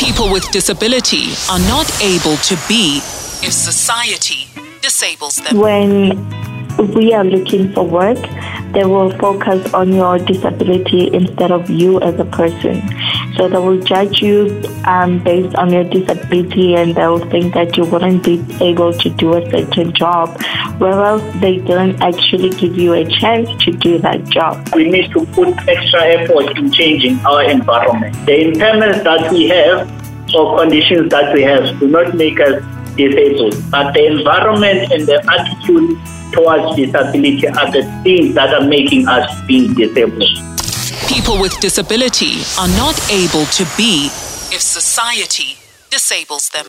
People with disability are not able to be if society disables them. When we are looking for work, they will focus on your disability instead of you as a person. So they will judge you um, based on your disability and they'll think that you wouldn't be able to do a certain job, whereas they don't actually give you a chance to do that job. We need to put extra effort in changing our environment. The impairments that we have or conditions that we have do not make us disabled, but the environment and the attitude towards disability are the things that are making us being disabled. People with disability are not able to be if society disables them.